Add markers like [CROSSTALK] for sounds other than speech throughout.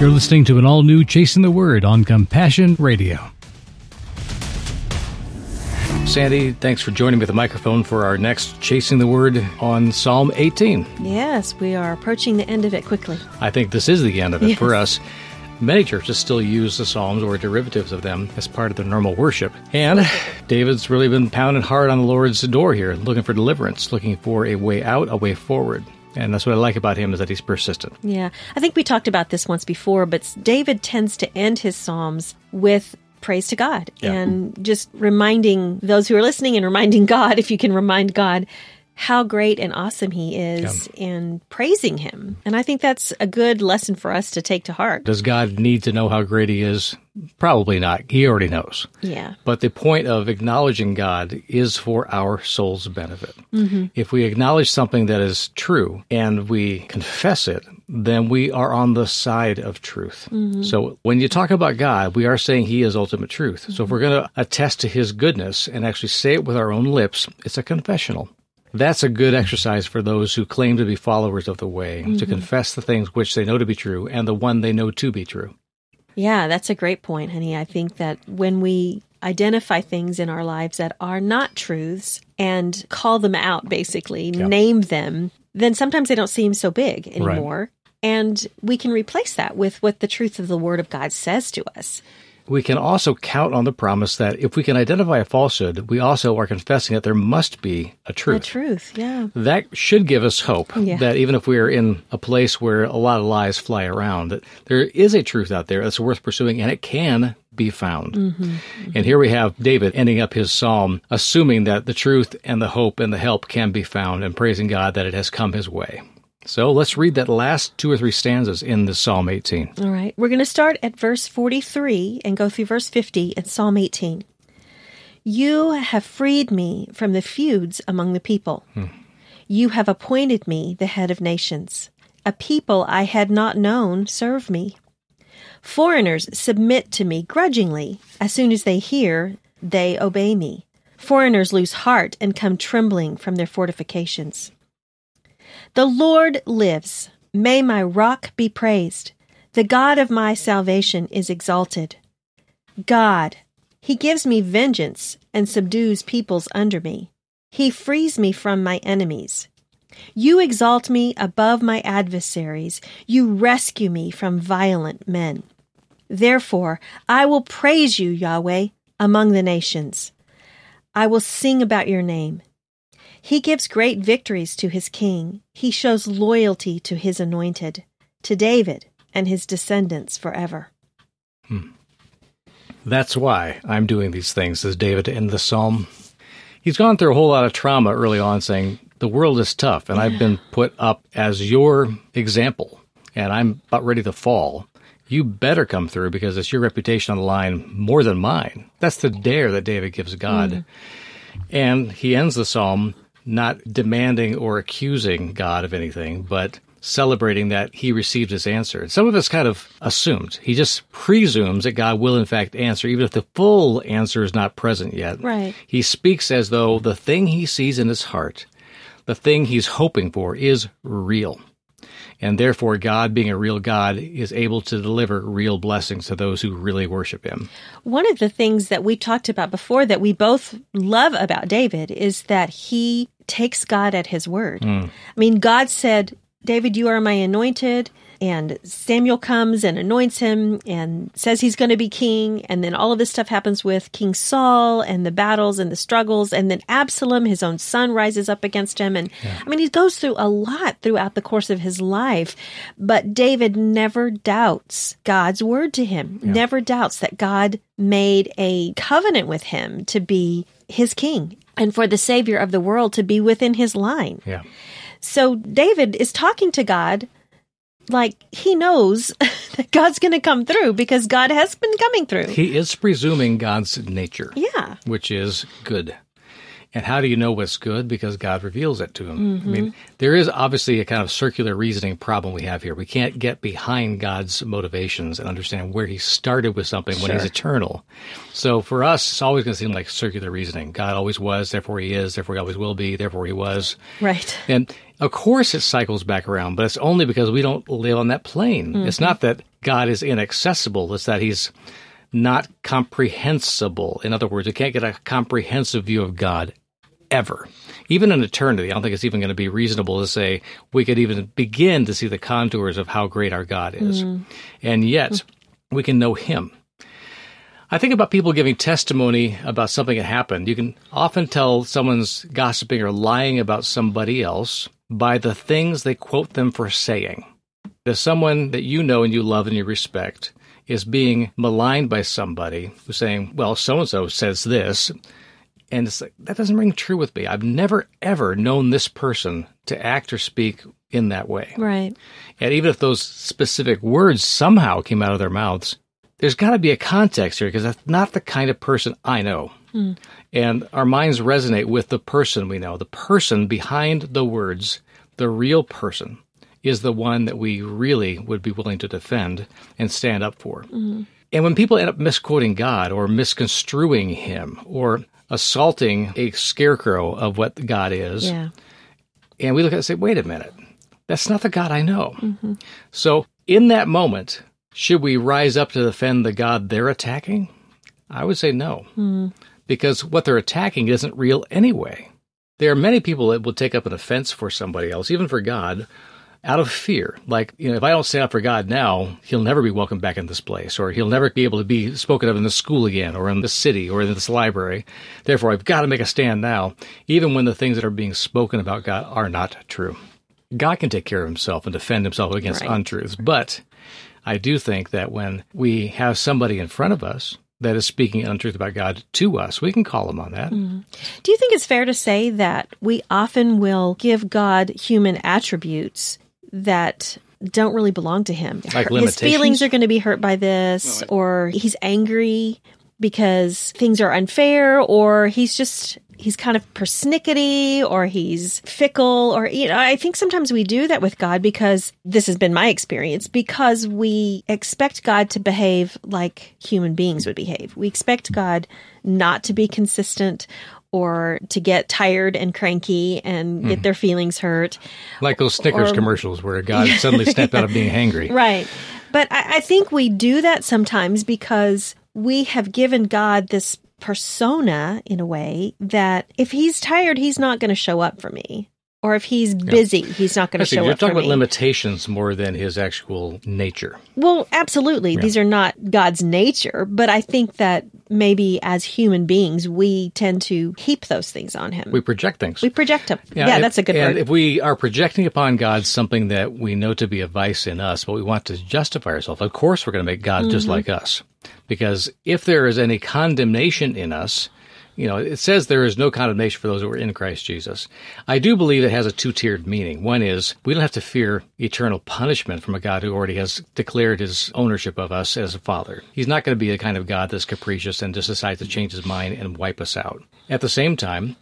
You're listening to an all new Chasing the Word on Compassion Radio. Sandy, thanks for joining me at the microphone for our next Chasing the Word on Psalm 18. Yes, we are approaching the end of it quickly. I think this is the end of it Yes. for us. Many churches still use the Psalms or derivatives of them as part of their normal worship. And David's really been pounding hard on the Lord's door here, looking for deliverance, looking for a way out, a way forward. And that's what I like about him is that he's persistent. Yeah, I think we talked about this once before, but David tends to end his Psalms with praise to God Yeah. and just reminding those who are listening and reminding [LAUGHS] God, if you can remind God, how great and awesome he is and praising him. And I think that's a good lesson for us to take to heart. Does God need to know how great he is? Probably not. He already knows. Yeah. But the point of acknowledging God is for our soul's benefit. Mm-hmm. If we acknowledge something that is true and we confess it, then we are on the side of truth. Mm-hmm. So when you talk about God, we are saying He is ultimate truth. So if we're going to mm-hmm. attest to His goodness and actually say it with our own lips, it's a confessional. That's a good exercise for those who claim to be followers of the way, to confess the things which they know to be true and the one they know to be true. Yeah, that's a great point, honey. I think that when we identify things in our lives that are not truths and call them out, basically, name them, then sometimes they don't seem so big anymore. And we can replace that with what the truth of the Word of God says to us. We can also count on the promise that if we can identify a falsehood, we also are confessing that there must be a The truth. truth, yeah. That should give us hope Yeah. that even if we are in a place where a lot of lies fly around, that there is a truth out there that's worth pursuing and it can be found. Mm-hmm, mm-hmm. And here we have David ending up his psalm, assuming that the truth and the hope and the help can be found and praising God that it has come his way. So let's read that last two or three stanzas in the Psalm 18. All right. We're going to start at verse 43 and go through verse 50 in Psalm 18. You have freed me from the feuds among the people. Hmm. You have appointed me the head of nations. A people I had not known serve me. Foreigners submit to me grudgingly. As soon as they hear, they obey me. Foreigners lose heart and come trembling from their fortifications. The Lord lives. May my rock be praised. The God of my salvation is exalted. God, He gives me vengeance and subdues peoples under me. He frees me from my enemies. You exalt me above my adversaries. You rescue me from violent men. Therefore, I will praise you, Yahweh, among the nations. I will sing about your name. He gives great victories to his king. He shows loyalty to his anointed, to David and his descendants forever. Hmm. That's why I'm doing these things, says David in the psalm. He's gone through a whole lot of trauma early on, saying, The world is tough, and I've been put up as your example, and I'm about ready to fall. You better come through because it's your reputation on the line more than mine. That's the dare that David gives God. Hmm. And he ends the psalm not demanding or accusing God of anything, but celebrating that he received his answer. Some of us kind of assumed. He just presumes that God will in fact answer, even if the full answer is not present yet. Right. He speaks as though the thing he sees in his heart, the thing he's hoping for, is real. And therefore, God, being a real God, is able to deliver real blessings to those who really worship him. One of the things that we talked about before that we both love about David is that he takes God at his word. Mm. I mean, God said, David, you are my anointed. And Samuel comes and anoints him and says he's going to be king. And then all of this stuff happens with King Saul and the battles and the struggles. And then Absalom, his own son, rises up against him. And I mean, he goes through a lot throughout the course of his life. But David never doubts God's word to him, never doubts that God made a covenant with him to be his king and for the savior of the world to be within his line. Yeah. So David is talking to God like he knows [LAUGHS] that God's going to come through because God has been coming through. He is presuming God's nature. yeah. which is good. And how do you know what's good? Because God reveals it to him. I mm-hmm. mean, there is obviously a kind of circular reasoning problem we have here. We can't get behind God's motivations and understand where he started with something when he's eternal. So for us, it's always going to seem like circular reasoning. God always was, therefore he is, therefore he always will be, therefore he was. Right. And of course it cycles back around, but it's only because we don't live on that plane. It's mm-hmm. not that God is inaccessible. It's that he's not comprehensible. In other words, you can't get a comprehensive view of God ever. Even in eternity, I don't think it's even going to be reasonable to say we could even begin to see the contours of how great our God is. Mm. And yet, we can know Him. I think about people giving testimony about something that happened. You can often tell someone's gossiping or lying about somebody else by the things they quote them for saying. If someone that you know and you love and you respect is being maligned by somebody who's saying, well, so and so says this, and it's like, that doesn't ring true with me. I've never, ever known this person to act or speak in that way. Right. And even if those specific words somehow came out of their mouths, there's got to be a context here because that's not the kind of person I know. Hmm. And our minds resonate with the person we know. The person behind the words, the real person, is the one that we really would be willing to defend and stand up for. Mm-hmm. And when people end up misquoting God or misconstruing Him or assaulting a scarecrow of what God is, Yeah. and we look at it and say, wait a minute, that's not the God I know. Mm-hmm. So, in that moment, should we rise up to defend the God they're attacking? I would say no, hmm. because what they're attacking isn't real anyway. There are many people that will take up an offense for somebody else, even for God, out of fear. Like, you know, if I don't stand up for God now, he'll never be welcome back in this place, or he'll never be able to be spoken of in the school again, or in the city, or in this library. Therefore, I've got to make a stand now, even when the things that are being spoken about God are not true. God can take care of himself and defend himself against Right. untruths, but I do think that when we have somebody in front of us that is speaking untruth about God to us, we can call them on that. Mm-hmm. Do you think it's fair to say that we often will give God human attributes that don't really belong to him? Like His feelings are going to be hurt by this, or he's angry because things are unfair, or he's just he's kind of persnickety or he's fickle or you know I think sometimes we do that with God because this has been my experience because we expect God to behave like human beings would behave. We expect God not to be consistent or to get tired and cranky and get hmm. their feelings hurt. Like those Snickers Or- commercials where God [LAUGHS] suddenly snapped out of being hangry. Right. But I, I think we do that sometimes because we have given God this persona in a way that if he's tired, he's not going to show up for me. Or if he's busy, he's not going to show you're up for talking about me. limitations more than his actual nature. well, absolutely. These are not God's nature, but I think that maybe as human beings, we tend to heap those things on him. We project things. We project them. Yeah, if- that's a good and word. if we are projecting upon God something that we know to be a vice in us, but we want to justify ourselves, of course we're going to make God just Mm-hmm. like us. Because if there is any condemnation in us, you know, it says there is no condemnation for those who are in Christ Jesus. I do believe it has a two tiered meaning. One is we don't have to fear eternal punishment from a God who already has declared his ownership of us as a father. He's not going to be the kind of God that's capricious and just decides to change his mind and wipe us out. At the same time,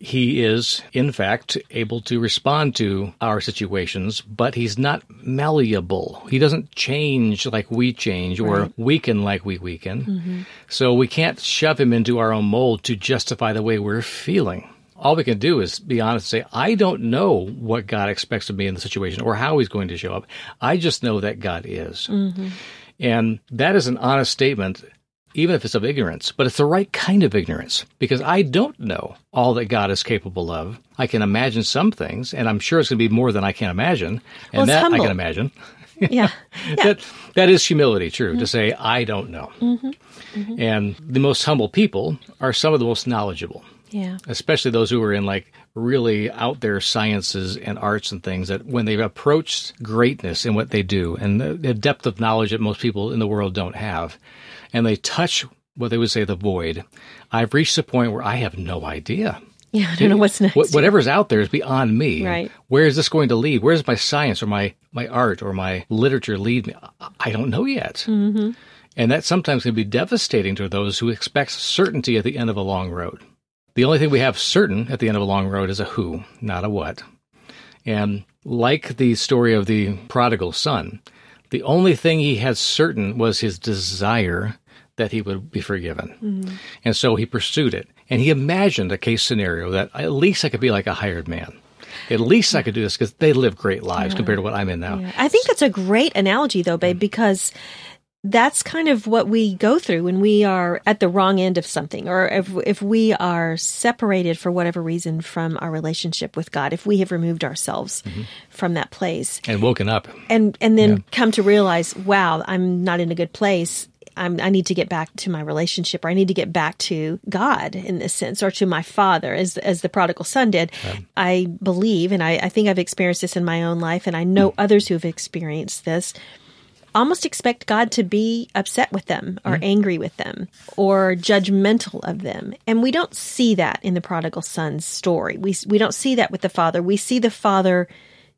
he is, in fact, able to respond to our situations, but he's not malleable. He doesn't change like we change or weaken like we weaken. Mm-hmm. So we can't shove him into our own mold to justify the way we're feeling. All we can do is be honest and say, I don't know what God expects of me in the situation or how he's going to show up. I just know that God is. Mm-hmm. And that is an honest statement, even if it's of ignorance, but it's the right kind of ignorance because I don't know all that God is capable of. I can imagine some things, and I'm sure it's going to be more than I can imagine, and Well, that I can imagine. [LAUGHS] yeah. [LAUGHS] That that is humility, true, to mm-hmm. say I don't know. Mm-hmm. Mm-hmm. And the most humble people are some of the most knowledgeable Yeah. especially those who are in like really out there sciences and arts and things that when they've approached greatness in what they do and the, the depth of knowledge that most people in the world don't have and they touch what they would say the void i've reached the point where i have no idea Yeah. I don't know what's next. Wh- whatever's out there is beyond me Right. where is this going to lead where does my science or my my art or my literature lead me i, I don't know yet mm-hmm. and that sometimes can be devastating to those who expect certainty at the end of a long road the only thing we have certain at the end of a long road is a who, not a what. And like the story of the prodigal son, the only thing he had certain was his desire that he would be forgiven. Mm-hmm. And so he pursued it. And he imagined a case scenario that at least I could be like a hired man. at least I could do this because they live great lives compared to what I'm in now. Yeah. I think that's a great analogy, though, babe, mm. because that's kind of what we go through when we are at the wrong end of something or if if we are separated for whatever reason from our relationship with God if we have removed ourselves mm-hmm. from that place And woken up. and and then come to realize wow I'm not in a good place I'm, I need to get back to my relationship, or I need to get back to God in this sense, or to my Father, as as the prodigal son did. I believe, and I, I think I've experienced this in my own life, and I know hmm. others who have experienced this. Almost expect God to be upset with them, or hmm. angry with them, or judgmental of them, and we don't see that in the prodigal son's story. We we don't see that with the father. We see the father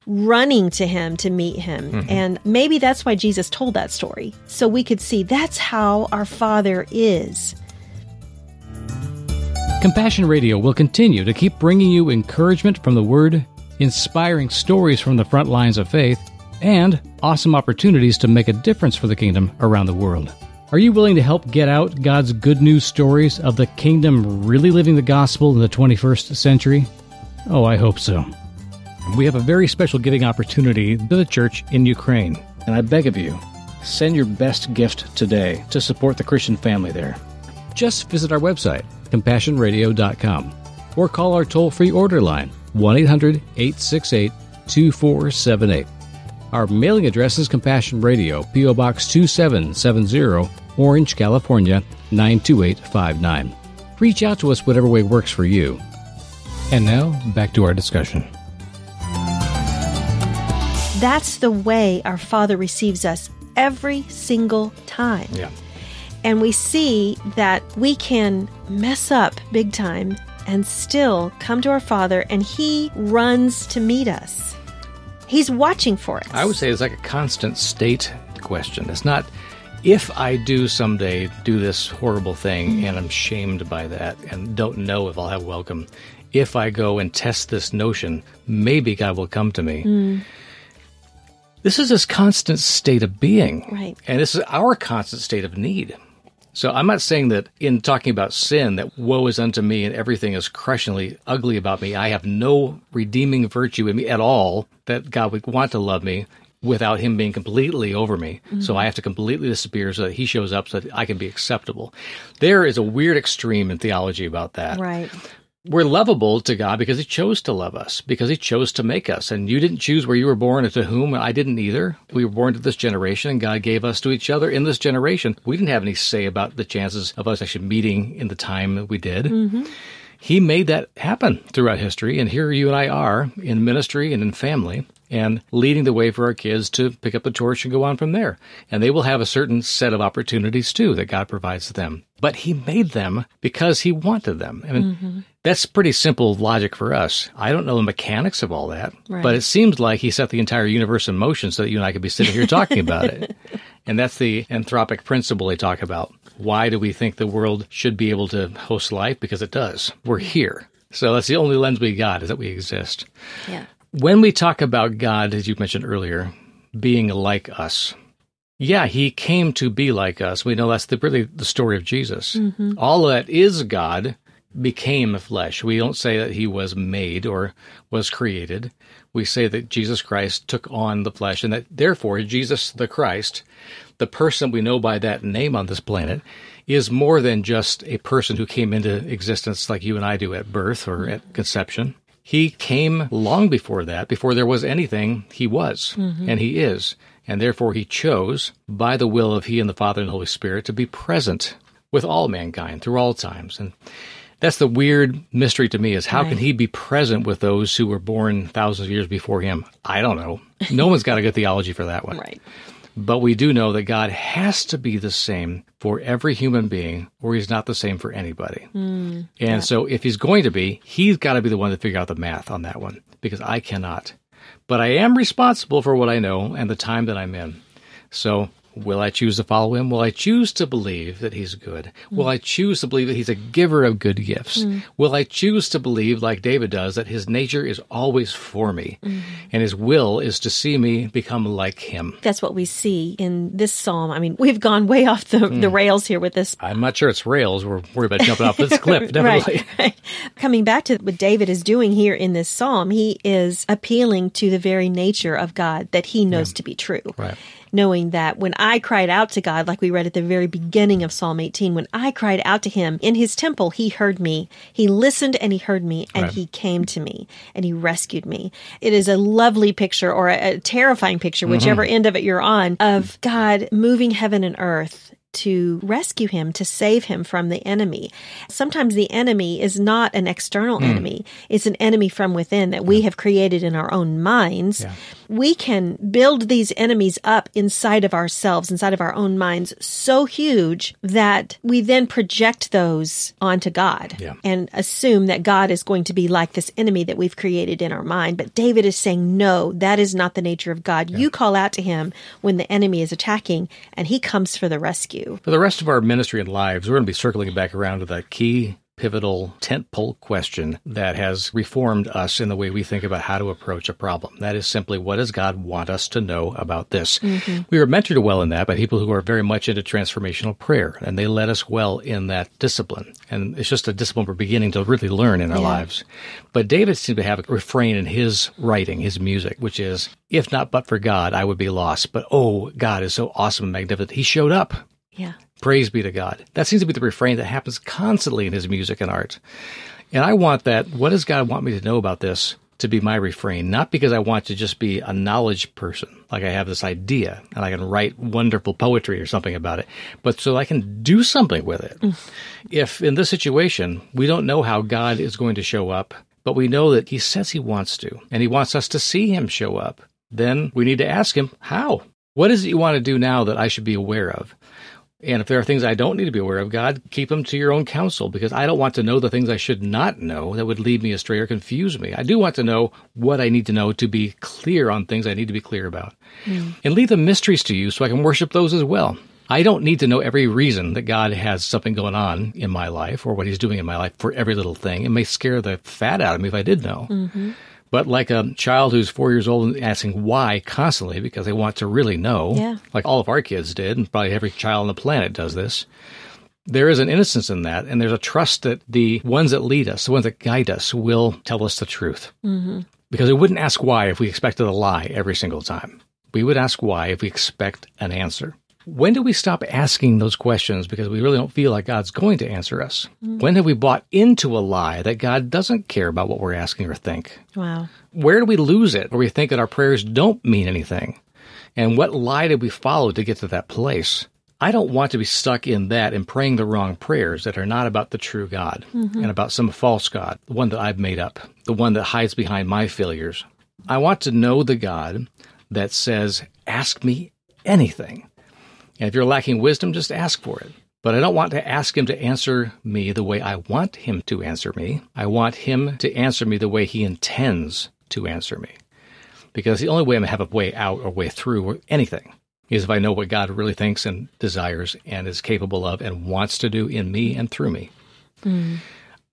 running to him to meet him. Mm-hmm. And maybe that's why Jesus told that story. So we could see that's how our Father is. Compassion Radio will continue to keep bringing you encouragement from the Word, inspiring stories from the front lines of faith, and awesome opportunities to make a difference for the kingdom around the world. Are you willing to help get out God's good news stories of the kingdom really living the gospel in the 21st century? Oh, I hope so. We have a very special giving opportunity to the church in Ukraine, and I beg of you, send your best gift today to support the Christian family there. Just visit our website, compassionradio.com, or call our toll free order line, 1 800 868 2478. Our mailing address is Compassion Radio, P.O. Box 2770, Orange, California 92859. Reach out to us whatever way works for you. And now, back to our discussion. That's the way our Father receives us every single time. Yeah. And we see that we can mess up big time and still come to our Father, and He runs to meet us. He's watching for us. I would say it's like a constant state question. It's not if I do someday do this horrible thing mm-hmm. and I'm shamed by that and don't know if I'll have welcome. If I go and test this notion, maybe God will come to me. Mm. This is this constant state of being. Right. And this is our constant state of need. So I'm not saying that in talking about sin that woe is unto me and everything is crushingly ugly about me. I have no redeeming virtue in me at all that God would want to love me without him being completely over me. So I have to completely disappear so that he shows up so that I can be acceptable. There is a weird extreme in theology about that right. We're lovable to God because He chose to love us, because He chose to make us. And you didn't choose where you were born or to whom. I didn't either. We were born to this generation, and God gave us to each other in this generation. We didn't have any say about the chances of us actually meeting in the time that we did. Mm-hmm. He made that happen throughout history, and here you and I are in ministry and in family. And leading the way for our kids to pick up the torch and go on from there. And they will have a certain set of opportunities too that God provides them. But He made them because He wanted them. I mean, mm-hmm. that's pretty simple logic for us. I don't know the mechanics of all that, Right. but it seems like he set the entire universe in motion so that you and I could be sitting here talking about it. [LAUGHS] And that's the anthropic principle they talk about. Why do we think the world should be able to host life? Because it does. We're here. So that's the only lens we got is that we exist. Yeah. When we talk about God, as you mentioned earlier, being like us, yeah, he came to be like us. We know that's the, really the story of Jesus. Mm-hmm. All that is God became flesh. We don't say that he was made or was created. We say that Jesus Christ took on the flesh and that therefore Jesus the Christ, the person we know by that name on this planet, is more than just a person who came into existence like you and I do at birth or at conception. He came long before that, before there was anything, he was, mm-hmm. and he is. And therefore he chose, by the will of he and the Father and the Holy Spirit, to be present with all mankind through all times. And that's the weird mystery to me is how can he be present with those who were born thousands of years before him? I don't know. No one's got a good theology for that one. Right. But we do know that God has to be the same for every human being, or he's not the same for anybody. Hmm. and so if he's going to be, he's got to be the one to figure out the math on that one, because I cannot. But I am responsible for what I know and the time that I'm in. So Will I choose to follow him? Will I choose to believe that he's good? Will I choose to believe that he's a giver of good gifts? Mm. Will I choose to believe, like David does, that his nature is always for me mm. and his will is to see me become like him? That's what we see in this psalm. I mean, we've gone way off the, the mm. rails here with this. I'm not sure it's rails. We're worried about jumping off this cliff, [LAUGHS] definitely. Right, right. Coming back to what David is doing here in this psalm, he is appealing to the very nature of God that he knows to be true. Right. Knowing that when I cried out to God, like we read at the very beginning of Psalm 18, when I cried out to him in his temple, he heard me. He listened and he heard me and Right. he came to me and he rescued me. It is a lovely picture or a, a terrifying picture, mm-hmm. whichever end of it you're on, of God moving heaven and earth to rescue him, to save him from the enemy. Sometimes the enemy is not an external hmm. enemy, it's an enemy from within that we have created in our own minds. We can build these enemies up inside of ourselves, inside of our own minds, so huge that we then project those onto God Yeah. and assume that God is going to be like this enemy that we've created in our mind. But David is saying, no, that is not the nature of God. You call out to him when the enemy is attacking, and he comes for the rescue. For the rest of our ministry and lives, we're going to be circling back around to that key, pivotal, tentpole question that has reformed us in the way we think about how to approach a problem. That is simply, what does God want us to know about this? Mm-hmm. We were mentored well in that by people who are very much into transformational prayer, and they led us well in that discipline. And it's just a discipline we're beginning to really learn in our Yeah. lives. But David seemed to have a refrain in his writing, his music, which is, if not but for God, I would be lost. But oh, God is so awesome and magnificent. He showed up. Yeah. Praise be to God. That seems to be the refrain that happens constantly in his music and art. And I want that, what does God want me to know about this, to be my refrain? Not because I want to just be a knowledge person, like I have this idea and I can write wonderful poetry or something about it, but so I can do something with it. Mm. If in this situation, we don't know how God is going to show up, but we know that He says He wants to, and He wants us to see Him show up, then we need to ask Him, how? What is it you want to do now that I should be aware of? And if there are things I don't need to be aware of, God, keep them to your own counsel because I don't want to know the things I should not know that would lead me astray or confuse me. I do want to know what I need to know to be clear on things I need to be clear about. Hmm. And leave the mysteries to you so I can worship those as well. I don't need to know every reason that God has something going on in my life or what he's doing in my life for every little thing. It may scare the fat out of me if I did know. Mm-hmm. But like a child who's four years old and asking why constantly because they want to really know, Yeah. like all of our kids did, and probably every child on the planet does this, there is an innocence in that, and there's a trust that the ones that lead us, the ones that guide us, will tell us the truth. Mm-hmm. Because we wouldn't ask why if we expected a lie every single time. We would ask why if we expect an answer. When do we stop asking those questions because we really don't feel like God's going to answer us? Mm-hmm. When have we bought into a lie that God doesn't care about what we're asking or think? Wow. Where do we lose it where we think that our prayers don't mean anything? And what lie did we follow to get to that place? I don't want to be stuck in that and praying the wrong prayers that are not about the true God mm-hmm. and about some false God, the one that I've made up, the one that hides behind my failures. I want to know the God that says, Ask me anything. And if you're lacking wisdom, just ask for it. But I don't want to ask him to answer me the way I want him to answer me. I want him to answer me the way he intends to answer me. Because the only way I'm going to have a way out or way through or anything is if I know what God really thinks and desires and is capable of and wants to do in me and through me. Hmm.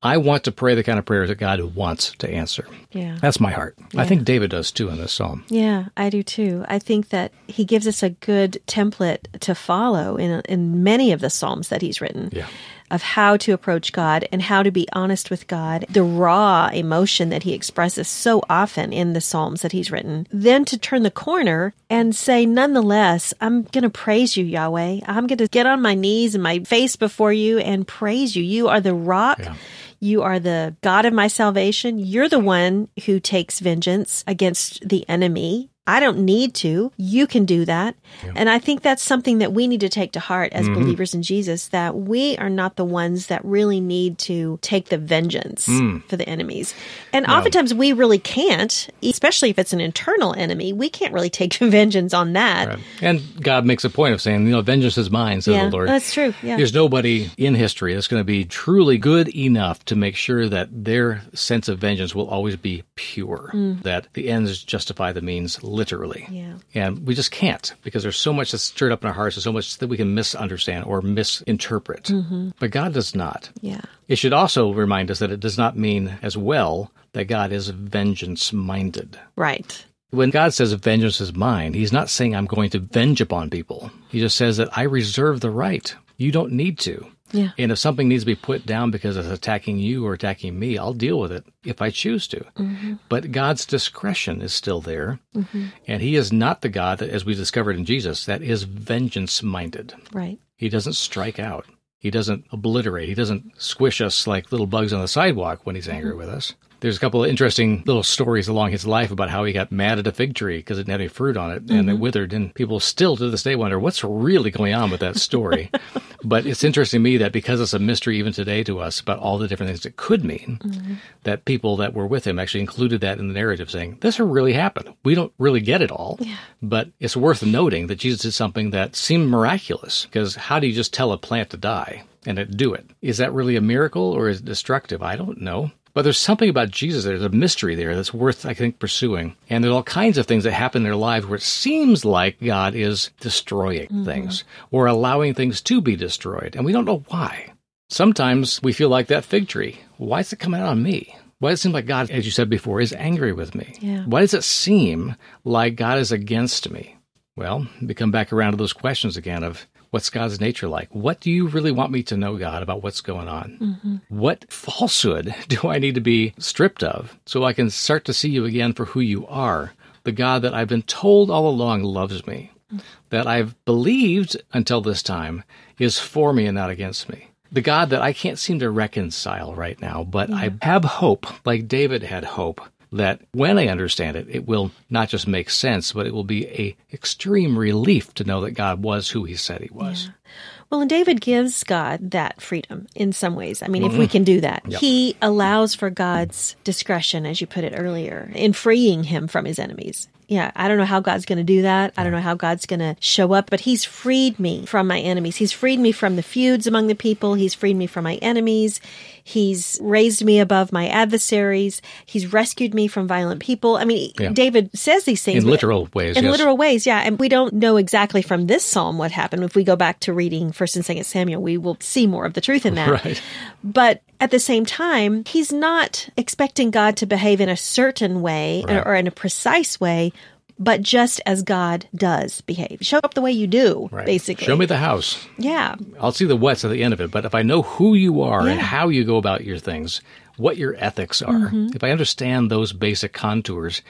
I want to pray the kind of prayers that God wants to answer. Yeah. That's my heart. I think David does too in this psalm. Yeah, I do too. I think that he gives us a good template to follow in in many of the psalms that he's written. Yeah. Of how to approach God and how to be honest with God, the raw emotion that he expresses so often in the Psalms that he's written. Then to turn the corner and say, nonetheless, I'm going to praise you, Yahweh. I'm going to get on my knees and my face before you and praise you. You are the rock. Yeah. You are the God of my salvation. You're the one who takes vengeance against the enemy. I don't need to. You can do that. And I think that's something that we need to take to heart as believers in Jesus that we are not the ones that really need to take the vengeance for the enemies. And oftentimes we really can't, especially if it's an internal enemy. We can't really take [LAUGHS] vengeance on that. Right. And God makes a point of saying, you know, vengeance is mine, says Yeah, the Lord. that's true. Yeah. There's nobody in history that's going to be truly good enough to make sure that their sense of vengeance will always be pure, Mm. that the ends justify the means literally. Yeah. And we just can't because there's so much that's stirred up in our hearts and so much that we can misunderstand or misinterpret. Mm-hmm. But God does not. Yeah. It should also remind us that it does not mean as well that God is vengeance minded. Right. When God says vengeance is mine, he's not saying I'm going to venge upon people. He just says that I reserve the right. You don't need to. Yeah. And if something needs to be put down because it's attacking you or attacking me, I'll deal with it if I choose to. Mm-hmm. But God's discretion is still there. And He is not the God that, as we discovered in Jesus, that is vengeance minded. Right. He doesn't strike out. He doesn't obliterate. He doesn't squish us like little bugs on the sidewalk when he's angry with us. There's a couple of interesting little stories along his life about how he got mad at a fig tree because it didn't have any fruit on it and it mm-hmm. withered. And people still to this day wonder what's really going on with that story. [LAUGHS] but it's interesting to me that because it's a mystery even today to us about all the different things it could mean, mm-hmm. that people that were with him actually included that in the narrative saying, this really happened. We don't really get it all. But it's worth noting that Jesus did something that seemed miraculous because how do you just tell a plant to die? and it do it. Is that really a miracle or is it destructive? I don't know. But there's something about Jesus. There's a mystery there that's worth, I think, pursuing. And there's all kinds of things that happen in their lives where it seems like God is destroying mm-hmm. things or allowing things to be destroyed. And we don't know why. Sometimes we feel like that fig tree. Why is it coming out on me? Why does it seem like God, as you said before, is angry with me? Yeah. Why does it seem like God is against me? Well, we come back around to those questions again of what's God's nature like? What do you really want me to know, God, about what's going on? Mm-hmm. What falsehood [LAUGHS] do I need to be stripped of so I can start to see you again for who you are? The God that I've been told all along loves me, mm-hmm. that I've believed until this time is for me and not against me. The God that I can't seem to reconcile right now, but I have hope, like David had hope, that when I understand it, it will not just make sense, but it will be a extreme relief to know that God was who he said he was. Well, and David gives God that freedom in some ways. I mean, if we mm-hmm. can do that, he allows for God's discretion, as you put it earlier, in freeing him from his enemies. Yeah, I don't know how God's going to do that. I don't know how God's going to show up, but He's freed me from my enemies. He's freed me from the feuds among the people. He's freed me from my enemies. He's raised me above my adversaries. He's rescued me from violent people. I mean, Yeah. David says these things In literal ways, In yes. literal ways, yeah. And we don't know exactly from this psalm what happened. If we go back to reading First and Second Samuel, we will see more of the truth in that. Right. But at the same time, he's not expecting God to behave in a certain way Right. or in a precise way, but just as God does behave. Show up the way you do, Right. basically. Show me the house. Yeah. I'll see the what's at the end of it, but if I know who you are and how you go about your things, what your ethics are, Mm-hmm. if I understand those basic contours,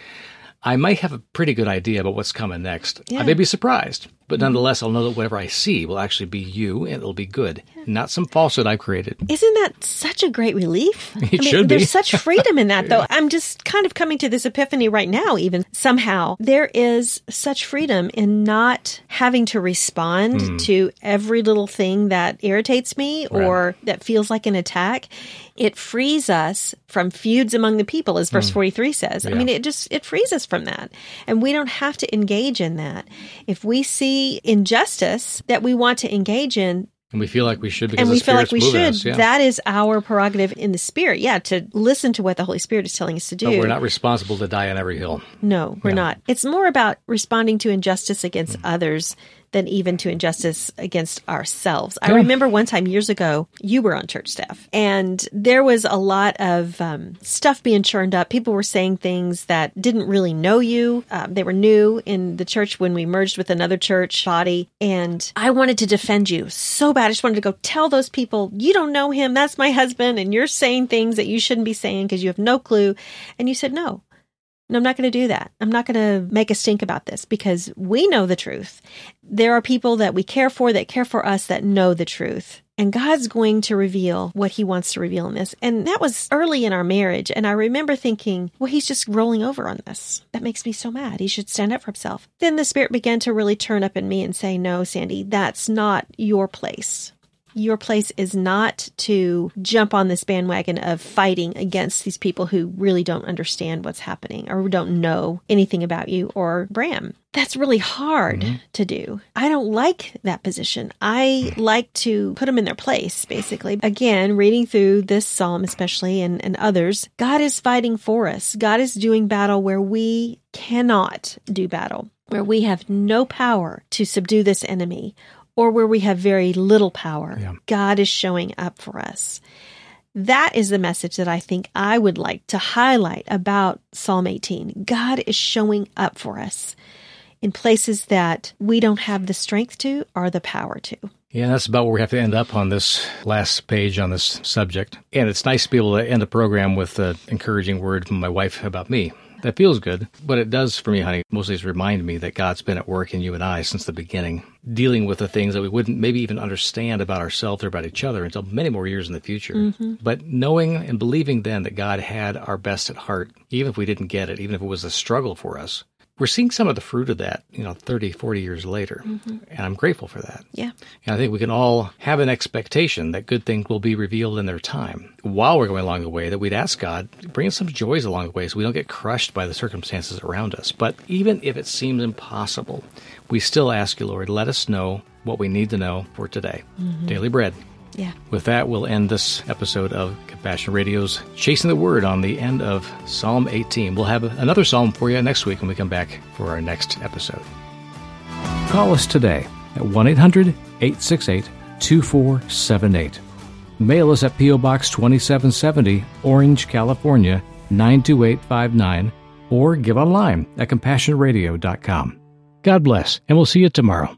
I might have a pretty good idea about what's coming next. Yeah. I may be surprised, but nonetheless, I'll know that whatever I see will actually be you and it'll be good, not some falsehood I've created. Isn't that such a great relief? [LAUGHS] It should be. There's such freedom in that, though. [LAUGHS] I'm just kind of coming to this epiphany right now, even somehow. There is such freedom in not having to respond Hmm. to every little thing that irritates me or that feels like an attack. It frees us from feuds among the people, as verse 43 says. I Hmm. Mean, it just, it frees us from that. And we don't have to engage in that. If we see injustice that we want to engage in, And we feel like we should because and the we feel like we should. us, yeah. That is our prerogative in the spirit. Yeah, to listen to what the Holy Spirit is telling us to do. but we're not responsible to die on every hill. no, we're not. It's more about responding to injustice against Mm. others than even to injustice against ourselves. I remember one time years ago, you were on church staff, and there was a lot of um, stuff being churned up. People were saying things that didn't really know you. Um, they were new in the church when we merged with another church body, and I wanted to defend you so bad. I just wanted to go tell those people, you don't know him. That's my husband, and you're saying things that you shouldn't be saying because you have no clue. And you said no. I'm not going to do that. I'm not going to make a stink about this because we know the truth. There are people that we care for that care for us that know the truth. And God's going to reveal what he wants to reveal in this. And that was early in our marriage. And I remember thinking, well, he's just rolling over on this. That makes me so mad. He should stand up for himself. Then the spirit began to really turn up in me and say, no, Sandy, that's not your place. Your place is not to jump on this bandwagon of fighting against these people who really don't understand what's happening or don't know anything about you or Bram. That's really hard mm-hmm. to do. I don't like that position. I like to put them in their place, basically. Again, reading through this psalm, especially and, and others, God is fighting for us. God is doing battle where we cannot do battle, where we have no power to subdue this enemy or where we have very little power. Yeah. God is showing up for us. That is the message that I think I would like to highlight about Psalm 18. God is showing up for us in places that we don't have the strength to or the power to. Yeah, that's about where we have to end up on this last page on this subject. And it's nice to be able to end the program with an encouraging word from my wife about me that feels good. But it does for me, honey, mostly is remind me that God's been at work in you and I since the beginning, dealing with the things that we wouldn't maybe even understand about ourselves or about each other until many more years in the future. Mm-hmm. But knowing and believing then that God had our best at heart, even if we didn't get it, even if it was a struggle for us, we're seeing some of the fruit of that, you know, 30, 40 years later. Mm-hmm. And I'm grateful for that. Yeah. And I think we can all have an expectation that good things will be revealed in their time while we're going along the way, that we'd ask God, bring us some joys along the way so we don't get crushed by the circumstances around us. But even if it seems impossible, we still ask you, Lord, let us know what we need to know for today. Mm-hmm. Daily bread. Yeah. With that, we'll end this episode of Compassion Radio's Chasing the Word on the end of Psalm 18. We'll have another psalm for you next week when we come back for our next episode. Call us today at 1 800 868 2478. Mail us at P.O. Box 2770, Orange, California 92859, or give online at compassionradio.com. God bless, and we'll see you tomorrow.